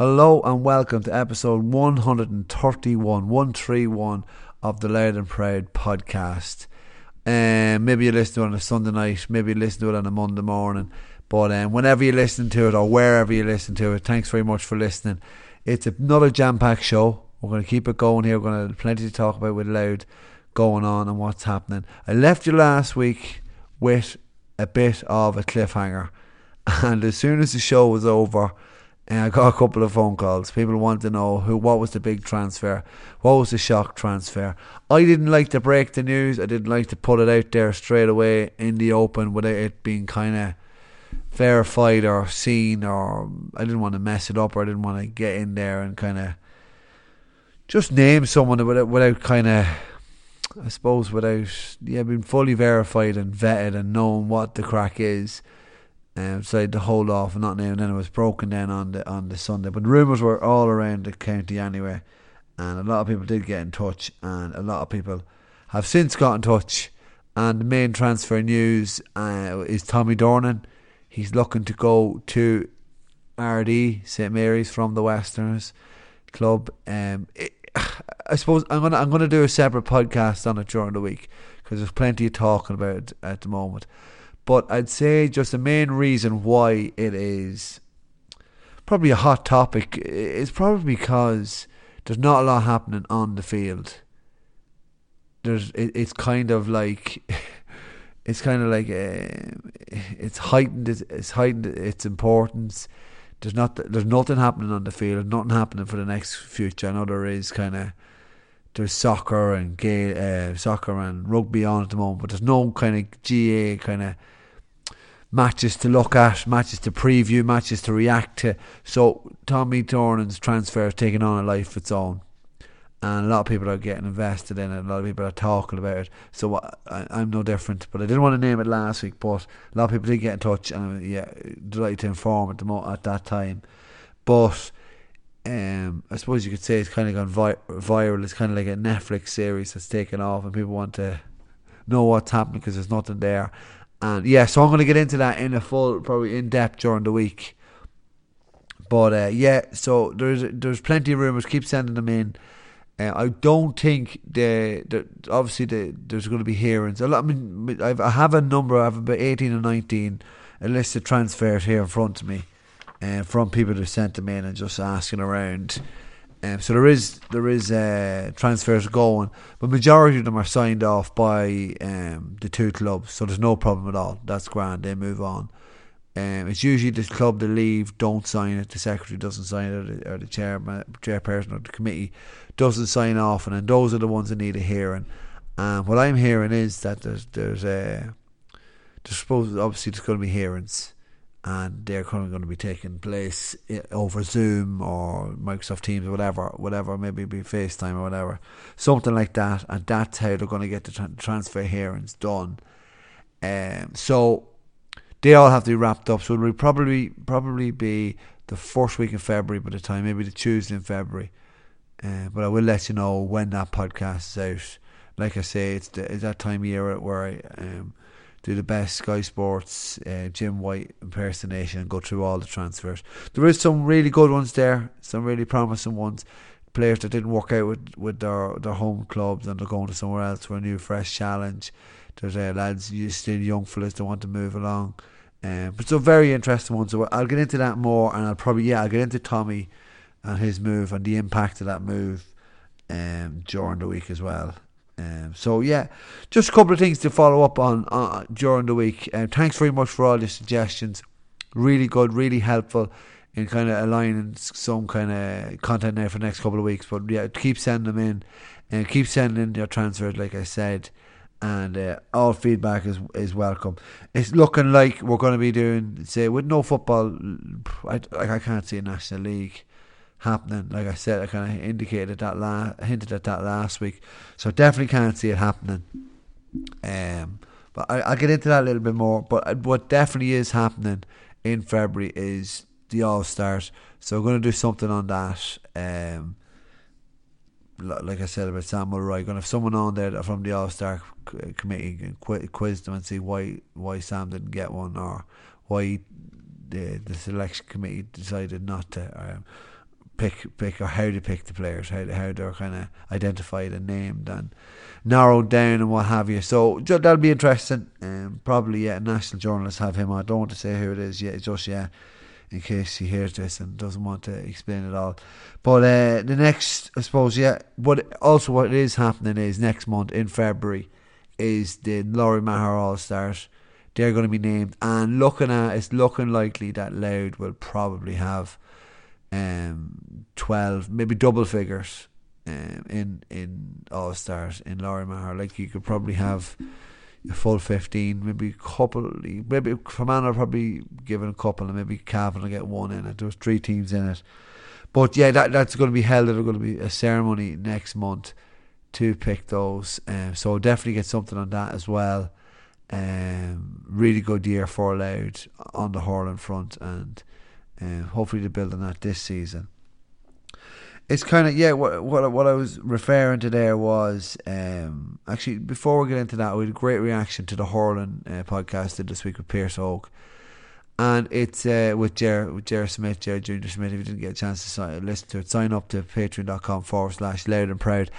Hello and welcome to episode 131, 131 of the Loud and Proud podcast. Um, maybe you listen to it on a Sunday night, maybe you listen to it on a Monday morning, but um, whenever you listen to it or wherever you listen to it, thanks very much for listening. It's another jam packed show. We're going to keep it going here. We're going to have plenty to talk about with Louth going on and what's happening. I left you last week with a bit of a cliffhanger, and as soon as the show was over, and I got a couple of phone calls. People want to know who, what was the big transfer, what was the shock transfer. I didn't like to break the news. I didn't like to put it out there straight away in the open without it being kind of verified or seen, or I didn't want to mess it up, or I didn't want to get in there and kind of just name someone without, without kind of, I suppose, without yeah being fully verified and vetted and knowing what the crack is um, decided to hold off and not name, and then it was broken down on the on the Sunday. But rumours were all around the county anyway, and a lot of people did get in touch, and a lot of people have since got in touch. And the main transfer news uh, is Tommy Durnin. He's looking to go to Ardee St Mary's from the Westerners club. Um, it, I suppose I'm gonna I'm gonna do a separate podcast on it during the week because there's plenty of talking about it at the moment. But I'd say just the main reason why it is probably a hot topic is probably because there's not a lot happening on the field. There's it, it's kind of like it's kind of like uh, it's heightened it's heightened its importance. There's not there's nothing happening on the field. Nothing happening for the next future. I know there is kind of there's soccer and gay uh, soccer and rugby on at the moment, but there's no kind of GAA kind of matches to look at, matches to preview, matches to react to. So Tommy Durnin's transfer is taking on a life of its own. And a lot of people are getting invested in it. A lot of people are talking about it. So I, am no different. But I didn't want to name it last week. But a lot of people did get in touch, and yeah, delighted to inform at the mo- at that time. But um, I suppose you could say it's kind of gone vi- viral. It's kind of like a Netflix series that's taken off, and people want to know what's happening because there's nothing there. And yeah, so I'm going to get into that in a full, probably in depth during the week. But uh, yeah, so there's there's plenty of rumours. Keep sending them in. Uh, I don't think the, obviously the, there's going to be hearings. I mean, I've, I have a number. I have about eighteen or nineteen a list of transfers here in front of me, uh, from people who sent them in and just asking around. Um, so there is there is uh, transfers going, but majority of them are signed off by um, the two clubs, so there's no problem at all. That's grand. They move on. Um, it's usually the club that leave don't sign it, the secretary doesn't sign it, or the, chairman, chairperson of the committee doesn't sign off, and then those are the ones that need a hearing. And what I'm hearing is that there's there's a uh, there's supposed obviously there's going to be hearings and they're of going to be taking place over Zoom or Microsoft Teams or whatever, whatever, maybe be FaceTime or whatever, something like that, and that's how they're going to get the tra- transfer hearings done. Um, so they all have to be wrapped up. So it will probably probably be the first week in February by the time, maybe the Tuesday in February. Uh, but I will let you know when that podcast is out. Like I say, it's, the, it's that time of year where I um, do the best Sky Sports uh, Jim White impersonation and go through all the transfers. There is some really good ones there, some really promising ones. Players that didn't work out with, with their their home clubs and they're going to somewhere else for a new fresh challenge. There's uh, lads, you still young fellas that want to move along. Um, but some very interesting ones. So I'll get into that more, and I'll probably yeah I'll get into Tommy and his move and the impact of that move um, during the week as well. Um, so yeah, just a couple of things to follow up on uh, during the week. Um, thanks very much for all your suggestions. Really good, really helpful in kind of aligning some kind of content there for the next couple of weeks. But yeah, keep sending them in and keep sending in your transfers, like I said. And uh, all feedback is is welcome. It's looking like we're going to be doing, say, with no football. I, I can't see a national league happening. Like I said, I kind of indicated that la- hinted at that last week, so definitely can't see it happening. Um, but I, will get into that a little bit more. But uh, what definitely is happening in February is the All Stars. So we're going to do something on that. Um, like I said about Sam Mulroy, going to have someone on there from the All Star committee and quiz them and see why why Sam didn't get one or why the the selection committee decided not to. Um, pick pick or how to pick the players, how how they're kind of identified and named and narrowed down and what have you. So that'll be interesting. Um, probably yeah, national journalists have him. I don't want to say who it is yet, just yet, in case he hears this and doesn't want to explain it all. But uh, the next, I suppose, yeah. But also, what is happening is next month in February is the Lory Meagher All Stars. They're going to be named, and looking at it's looking likely that Louth will probably have um, 12, maybe double figures um, in in All Stars in Lory Meagher. Like you could probably have a full 15, maybe a couple, maybe Fermanagh probably give it a couple, and maybe Cavan will get one in it. There's three teams in it. But yeah, that that's going to be held. There's going to be a ceremony next month to pick those. Um, so definitely get something on that as well. Um, really good year for Louth on the hurling front, and uh, hopefully to build on that this season. It's kind of yeah. What what what I was referring to there was um, actually before we get into that, we had a great reaction to the hurling uh, podcast did this week with Pearse Óg, and it's uh, with Jer with Jer Smith, Jer Junior Smith. If you didn't get a chance to sign, listen to it, sign up to patreon.com forward slash loud and proud,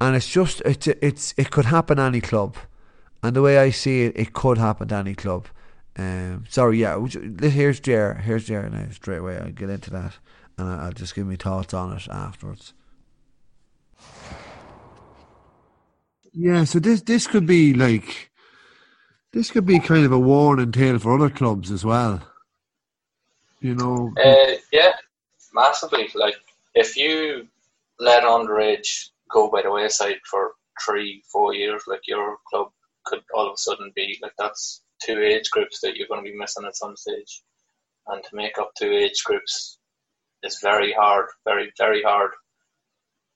and it's just it's it's it could happen any club, and the way I see it, it could happen to any club. Um, sorry, yeah. Here's Jer. Here's Jer now. Straight away, I'll get into that, and I'll just give me thoughts on it afterwards. Yeah, so this this could be like this could be kind of a warning tale for other clubs as well. You know. Uh, yeah, massively. Like if you let underage go by the wayside for three, four years, like your club could all of a sudden be like that's two age groups that you're going to be missing at some stage. And to make up two age groups is very hard, very, very hard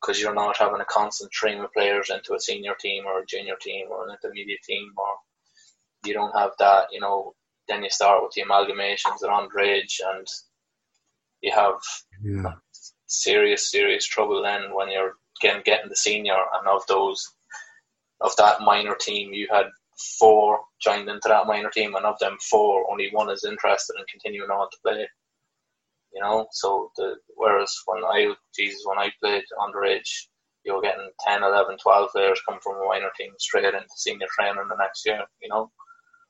because you're not having a constant stream of players into a senior team or a junior team or an intermediate team or you don't have that, you know, then you start with the amalgamations at underage and you have yeah. serious, serious trouble then when you're getting getting the senior and of those of that minor team you had four joined into that minor team, and of them four, only one is interested in continuing on to play. You know, so the whereas when I Jesus when I played underage, you were getting 10, 11, 12 players come from a minor team straight into senior training the next year. You know.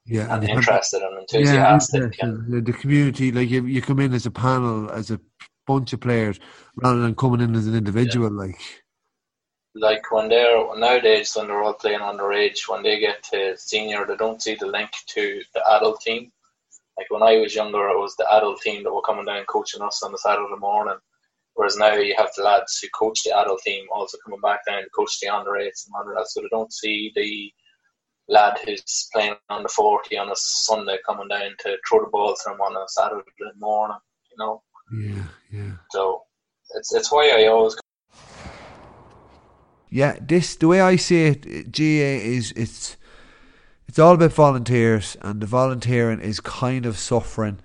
Yeah, and, and interested and enthusiastic. Yeah, and, the, the community, like you, you come in as a panel, as a bunch of players, rather than coming in as an individual. Yeah. Like, like when they're nowadays when they're all playing underage, when they get to senior, they don't see the link to the adult team. Like when I was younger, it was the adult team that were coming down coaching us on the Saturday morning. Whereas now you have the lads who coach the adult team also coming back down to coach the underage and under that, so they don't see the lad who's playing on the forty on a Sunday coming down to throw the ball to him on a Saturday morning. You know. Yeah, yeah. So it's it's why I always yeah, this the way I see it, GAA is it's it's all about volunteers, and the volunteering is kind of suffering.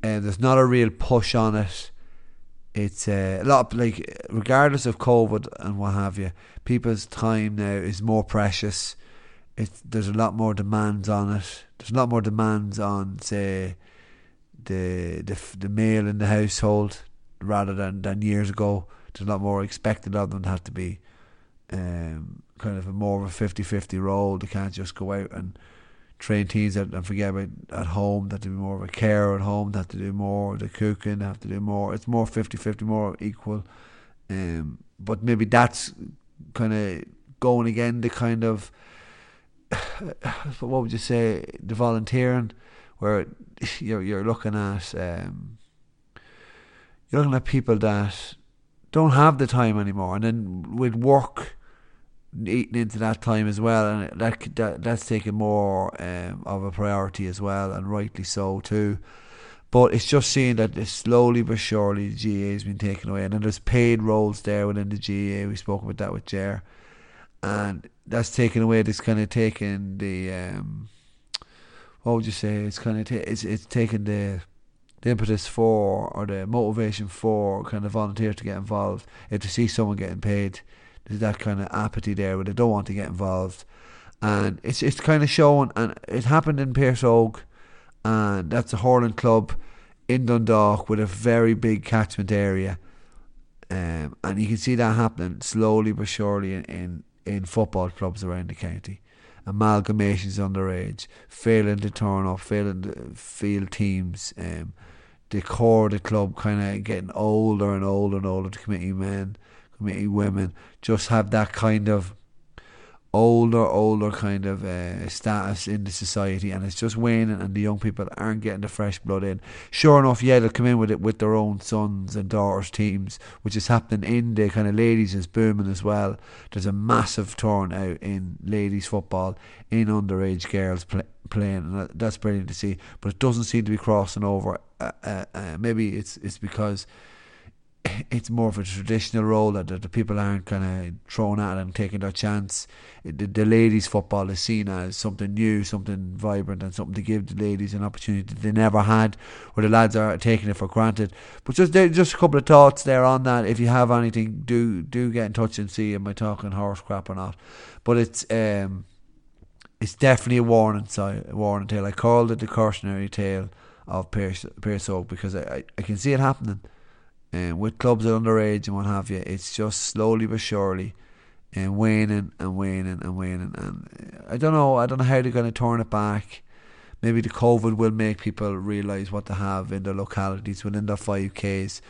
And uh, there's not a real push on it. It's uh, a lot of, like regardless of COVID and what have you, people's time now is more precious. It's there's a lot more demands on it. There's a lot more demands on say the the the male in the household rather than than years ago. There's a lot more expected of them to have to be um, kind of a more of a 50-50 role. They can't just go out and train teams and forget about at home. They have to be more of a care at home. They have to do more of the cooking. They have to do more. It's more 50-50, more equal. Um, but maybe that's kind of going again the kind of what would you say the volunteering where you're you're looking at um, you're looking at people that don't have the time anymore, and then with work eating into that time as well, and that, that that's taken more um, of a priority as well, and rightly so too. But it's just seeing that slowly but surely the GAA has been taken away, and then there's paid roles there within the GAA. We spoke about that with Jer, and that's taken away. This kind of taken the um, what would you say? It's kind of ta- it's it's taken the the impetus for or the motivation for kind of volunteers to get involved. If to see someone getting paid, there's that kind of apathy there where they don't want to get involved, and it's it's kind of showing. And it happened in Pearse Óg, and that's a hurling club in Dundalk with a very big catchment area. Um, and you can see that happening slowly but surely in, in, in football clubs around the county. Amalgamations underage, failing to turn up, failing to field teams, um, the core of the club kind of getting older and older and older, the committee men, committee women, just have that kind of older, older kind of uh, status in the society, and it's just waning, and the young people aren't getting the fresh blood in. Sure enough, yeah, they'll come in with it with their own sons and daughters' teams, which is happening in the kind of ladies is booming as well. There's a massive turnout in ladies football in underage girls play, playing, and that's brilliant to see. But it doesn't seem to be crossing over. Uh, uh, uh maybe it's it's because it's more of a traditional role that, that the people aren't kind of thrown at and taking their chance. The, the, ladies' football is seen as something new, something vibrant, and something to give the ladies an opportunity that they never had, where the lads are taking it for granted. But just just a couple of thoughts there on that. If you have anything, do do get in touch and see am I talking horse crap or not. But it's um, it's definitely a warning sign, warning tale. I called it the cautionary tale of Pearse, Pearse Óg because I, I, I can see it happening um, with clubs at underage and what have you, it's just slowly but surely um, waning and waning and waning. And uh, I don't know, I don't know how they're going to turn it back. Maybe the COVID will make people realise what they have in their localities within their 5Ks.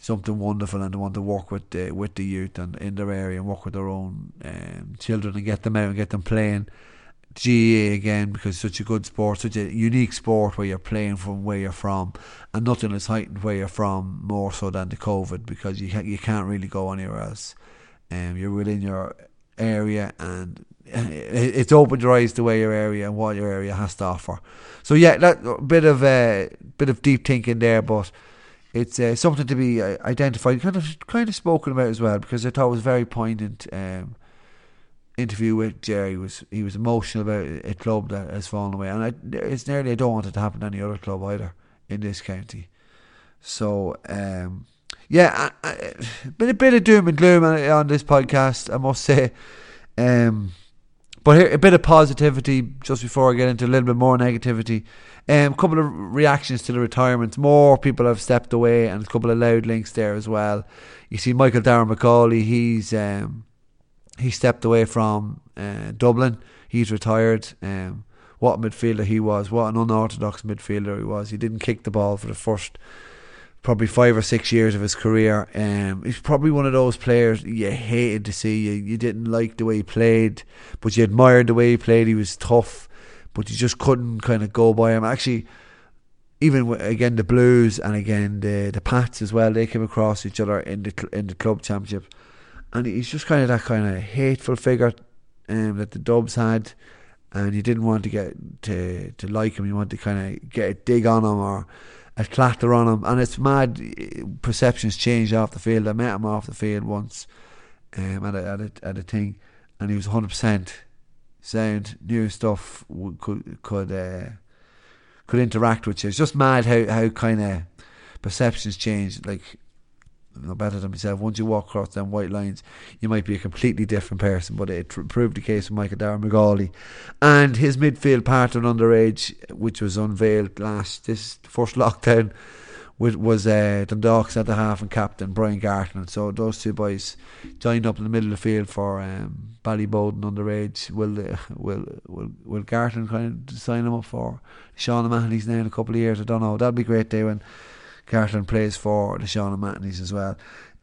Something wonderful, and they want to work with the, with the youth and in their area and work with their own um, children and get them out and get them playing GAA again because such a good sport, such a unique sport where you're playing from where you're from, and nothing is heightened where you're from more so than the COVID because you can't, you can't really go anywhere else. Um, you're within your area and it's opened your eyes to where your area and what your area has to offer. So yeah, that bit of uh, bit of deep thinking there, but it's uh, something to be uh, identified, kind of kind of spoken about as well because I thought it was very poignant. Um, interview with Jerry was he was emotional about a club that has fallen away, and I, it's nearly I don't want it to happen to any other club either in this county. So um, yeah, been a bit of doom and gloom on, on this podcast, I must say. Um, but here, a bit of positivity just before I get into a little bit more negativity. A um, couple of reactions to the retirements. More people have stepped away, and a couple of Louth links there as well. You see, Michael Darragh Macauley, he's um, he stepped away from uh, Dublin. He's retired. Um, what a midfielder he was. What an unorthodox midfielder he was. He didn't kick the ball for the first probably five or six years of his career. Um, he's probably one of those players you hated to see. You, you didn't like the way he played, but you admired the way he played. He was tough, but you just couldn't kind of go by him. Actually, even again the Blues and again the the Pats as well. They came across each other in the in the club championship and he's just kind of that kind of hateful figure um, that the Dubs had, and you didn't want to get to to like him. You want to kind of get a dig on him or a clatter on him, and it's mad. Perceptions change off the field. I met him off the field once um, at a, at a, at a thing, and he was hundred percent sound, new stuff could could uh, could interact with you. It's just mad how how kind of perceptions change. Like no better than myself. Once you walk across them white lines, you might be a completely different person. But it proved the case with Michael Darragh Macauley and his midfield partner underage, which was unveiled last this first lockdown. With, was uh, Dundalk centre half and captain Brian Gartland. So those two boys joined up in the middle of the field for um, Ballyboden underage. Will will will will kind of sign them up for Sean O'Mahony's now in a couple of years? I don't know. That'd be great day when Gartland plays for the Sean O'Mahony's as well.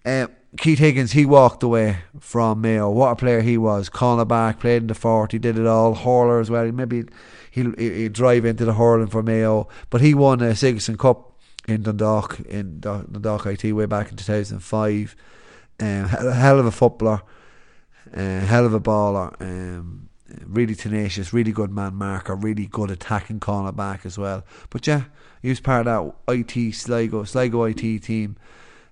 Uh, Keith Higgins, he walked away from Mayo. What a player he was. Corner back, played in the fort, he did it all. Hurler as well. Maybe he'll, he'll drive into the hurling for Mayo. But he won a Sigerson Cup in Dundalk, in Dundalk IT way back in 2005. Um, hell of a footballer, uh, hell of a baller. Um, really tenacious, really good man marker, really good attacking cornerback as well. But yeah, he was part of that IT Sligo Sligo IT team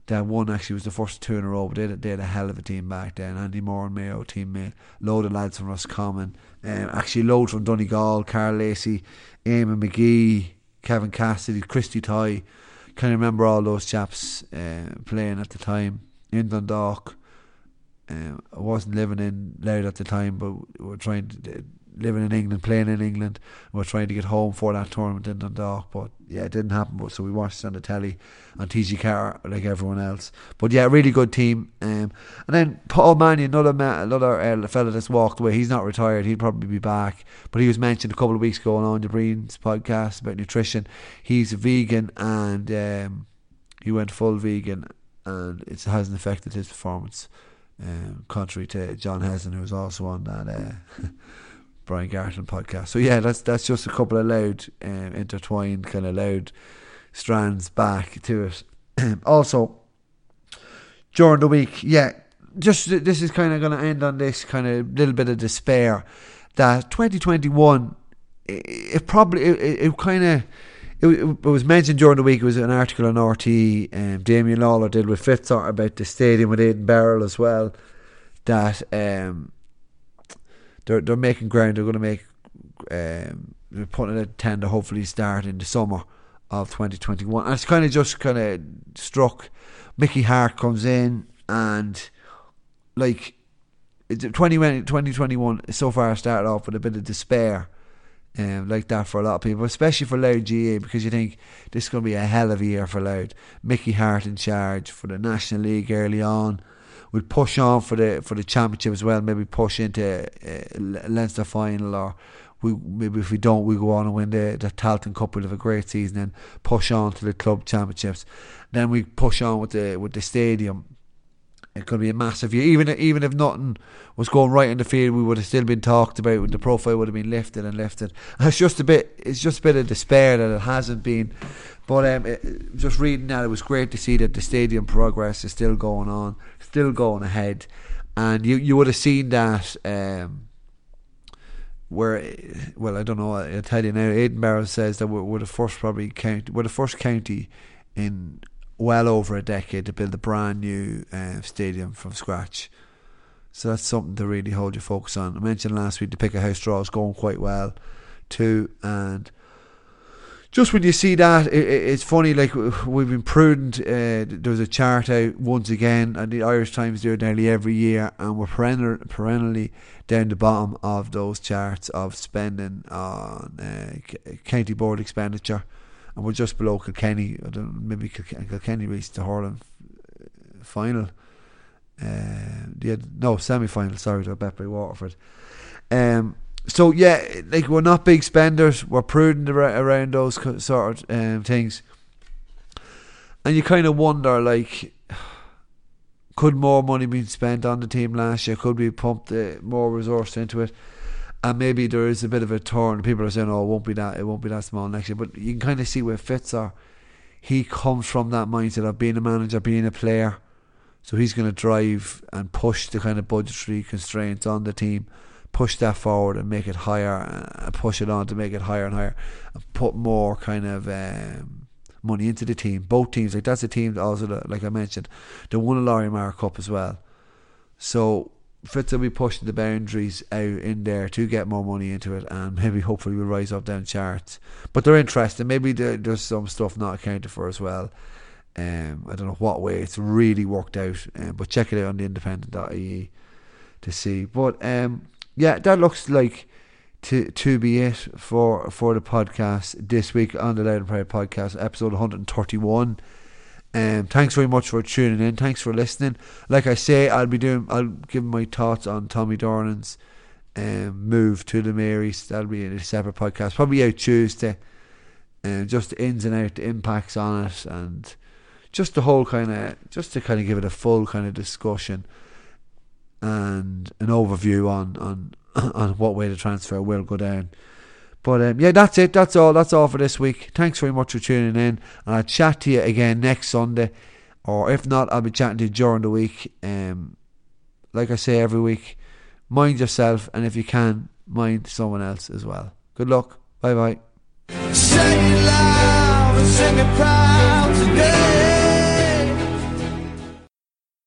that won actually was the first two in a row. But they they had a hell of a team back then. Andy Moore and Mayo teammate, load of lads from Roscommon, um, actually loads from Donegal, Karl Lacey, Eamon McGee, Kevin Cassidy, Christy Toye. Can remember all those chaps uh, playing at the time in Dundalk. Um, I wasn't living in Louth at the time, but we were trying to living in England, playing in England. We're trying to get home for that tournament in Dundalk, but yeah, it didn't happen. But so we watched on the telly on TG Car like everyone else. But yeah, really good team. Um, and then Paul Mannion, another ma- another uh, fella that's walked away. He's not retired. He'll probably be back. But he was mentioned a couple of weeks ago on the Breens podcast about nutrition. He's a vegan and um, he went full vegan, and it hasn't affected his performance. Um, contrary to John Heston, who was also on that uh, Brian Gartland podcast. So yeah, that's that's just a couple of Louth, um, intertwined kind of Louth strands back to it. also, during the week, yeah, just this is kind of going to end on this kind of little bit of despair that 2021, it, it probably it, it kind of. It, was mentioned during the week. It was an article on RT. Um, Damian Lawlor did with Fitzer about the stadium with Aidan Barrell as well. That um, they're they're making ground. They're going to make um, they're putting a tender hopefully start in the summer of 2021. And it's kind of just kind of struck. Mickey Harte comes in and like 2021 so far started off with a bit of despair. Um, like that for a lot of people, especially for Louth GAA, because you think this is going to be a hell of a year for Louth. Mickey Harte in charge for the National League early on we'll push on for the for the championship as well. Maybe push into uh, Leinster final, or we maybe if we don't, we go on and win the the Tailteann Cup. We'll have a great season and push on to the club championships. Then we push on with the with the stadium. It could be a massive year. Even even if nothing was going right in the field, we would have still been talked about. The profile would have been lifted and lifted. And it's just a bit. It's just a bit of despair that it hasn't been. But um, it, just reading that, it was great to see that the stadium progress is still going on still going ahead, and you you would have seen that. Um, where, well, I don't know. I'll tell you now. Edinburgh says that we're, we're the first probably county. We're the first county in well over a decade to build a brand new uh, stadium from scratch. So that's something to really hold your focus on. I mentioned last week the pick a house draw is going quite well too, and just when you see that, it, it's funny. Like we've been prudent. Uh, there's a chart out once again, and the Irish Times do it nearly every year, and we're perennial, perennially down the bottom of those charts of spending on uh, county board expenditure, and we're just below Kilkenny. I don't maybe Kilkenny reached the hurling final. Uh, no semi final. Sorry, to bet by Waterford. Um, so yeah, like we're not big spenders. We're prudent around those sort of um, things, and you kind of wonder like, could more money be spent on the team last year? Could we pump uh, more resource into it? And maybe there is a bit of a turn. People are saying, "Oh, it won't be that. It won't be that small next year." But you can kind of see where Fitz are. He comes from that mindset of being a manager, being a player. So he's going to drive and push the kind of budgetary constraints on the team push that forward and make it higher and push it on to make it higher and higher and put more kind of um, money into the team. Both teams, like that's a team that also, like I mentioned, they won a Lory Meagher Cup as well. So Fitz will be pushing the boundaries out in there to get more money into it and maybe hopefully we'll rise up down charts. But they're interested. Maybe there's some stuff not accounted for as well. Um, I don't know what way it's really worked out, um, but check it out on the independent.ie to see. But um, yeah, that looks like to to be it for for the podcast this week on the Loud and Proud podcast, episode 131. Um, thanks very much for tuning in. Thanks for listening. Like I say, I'll be doing. I'll give my thoughts on Tommy Durnin's um, move to the Marys. That'll be in a separate podcast, probably out Tuesday. Um, just the ins and out, the impacts on it, and just the whole kind of, just to kind of give it a full kind of discussion and an overview on on on what way the transfer will go down. But um, yeah, that's it. That's all. That's all for this week. Thanks very much for tuning in, and I'll chat to you again next Sunday, or if not, I'll be chatting to you during the week. Um, like I say every week, mind yourself, and if you can, mind someone else as well. Good luck. Bye bye.